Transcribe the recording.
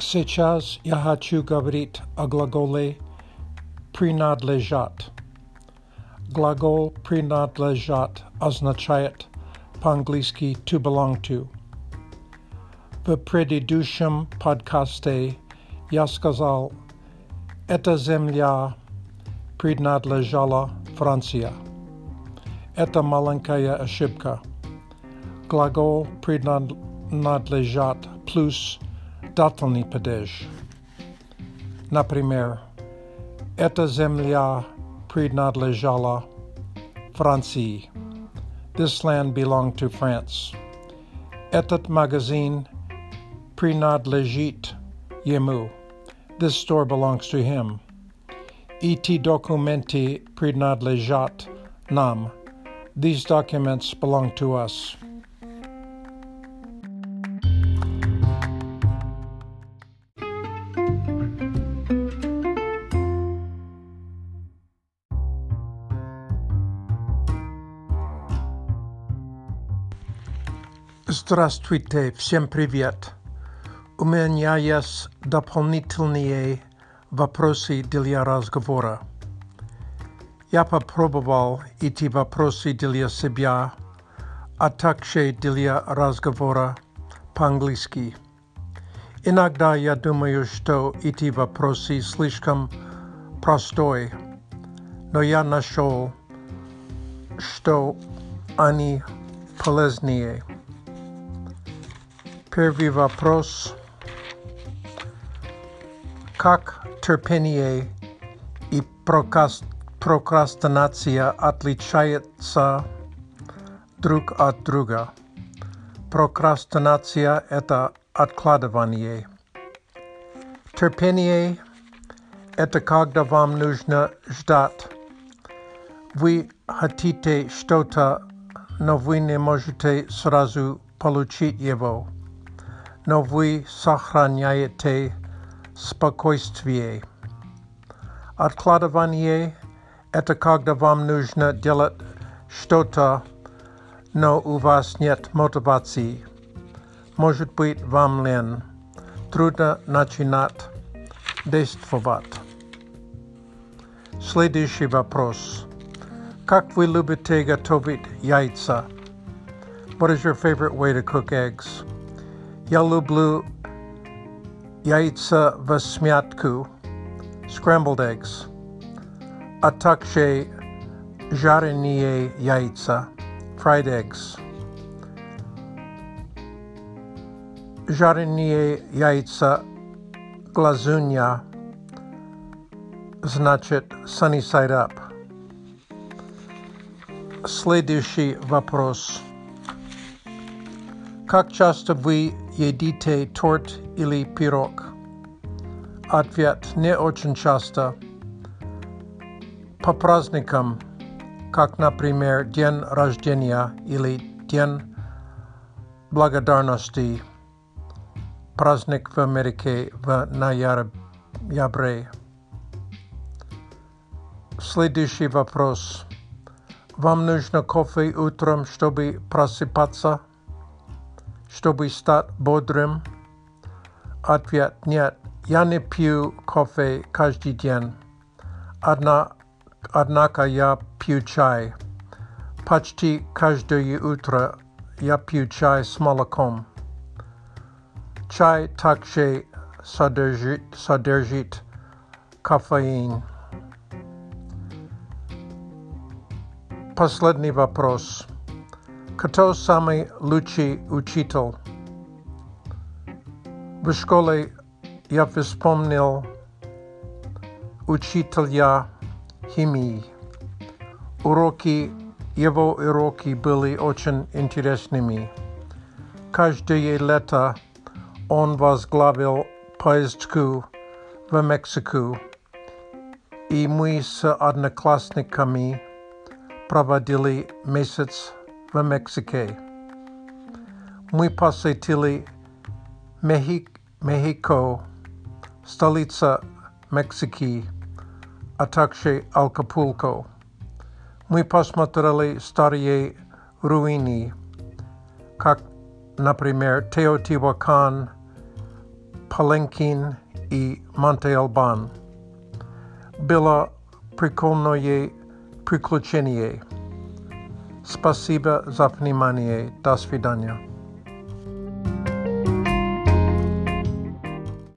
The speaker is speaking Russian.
Сейчас я хочу говорить о глаголе «принадлежат». Глагол «принадлежат» означает по-английски «to belong to». В предыдущем подкасте я сказал «эта земля принадлежала Франция». Это маленькая ошибка. Глагол «принадлежат» плюс дательный падеж. Например, эта земля принадлежала Франции. This land belonged to France. Этот магазин принадлежит ему. This store belongs to him. Эти документы принадлежат нам. These documents belong to us. Здравствуйте, всем привет. У меня есть дополнительные вопросы для разговора. Я попробовал эти вопросы для себя, а также для разговора по-английски. Иногда я думаю, что эти вопросы слишком простой, но я нашел, что они полезнее. Первый вопрос. Как терпение и прокрастинация отличаются друг от друга? Прокрастинация – это откладывание. Терпение – это когда вам нужно ждать. Вы хотите что-то, но вы не можете сразу получить его но вы сохраняете спокойствие. Откладывание – это когда вам нужно делать что-то, но у вас нет мотивации. Может быть, вам лень. Трудно начинать действовать. Следующий вопрос. Как вы любите готовить яйца? What is your favorite way to cook eggs? Я люблю яйца в смятку, scrambled eggs, а также жареные яйца, fried eggs. Жареные яйца, глазунья, значит sunny side up. Следующий вопрос. Как часто вы едите торт или пирог? Ответ не очень часто. По праздникам, как, например, день рождения или день благодарности, праздник в Америке в ноябре. Следующий вопрос. Вам нужно кофе утром, чтобы просыпаться? Чтобы стать бодрым? Ответ – нет. Я не пью кофе каждый день. Одна, однако я пью чай. Почти каждое утро я пью чай с молоком. Чай также содержит, содержит кофеин. Последний вопрос. Кто самый лучший учитель? В школе я вспомнил учителя химии. Уроки, его уроки были очень интересными. Каждое лето он возглавил поездку в Мексику, и мы с одноклассниками проводили месяц v Mexice. Můj posvětili Mexico, stolice Mexiky a takže Alcapulco. Můj posmatrali staré ruiny, jak například Teotihuacan, Palenquin i Monte Alban. Byla prikolnoje priključenije. Спасибо за внимание. До свидания.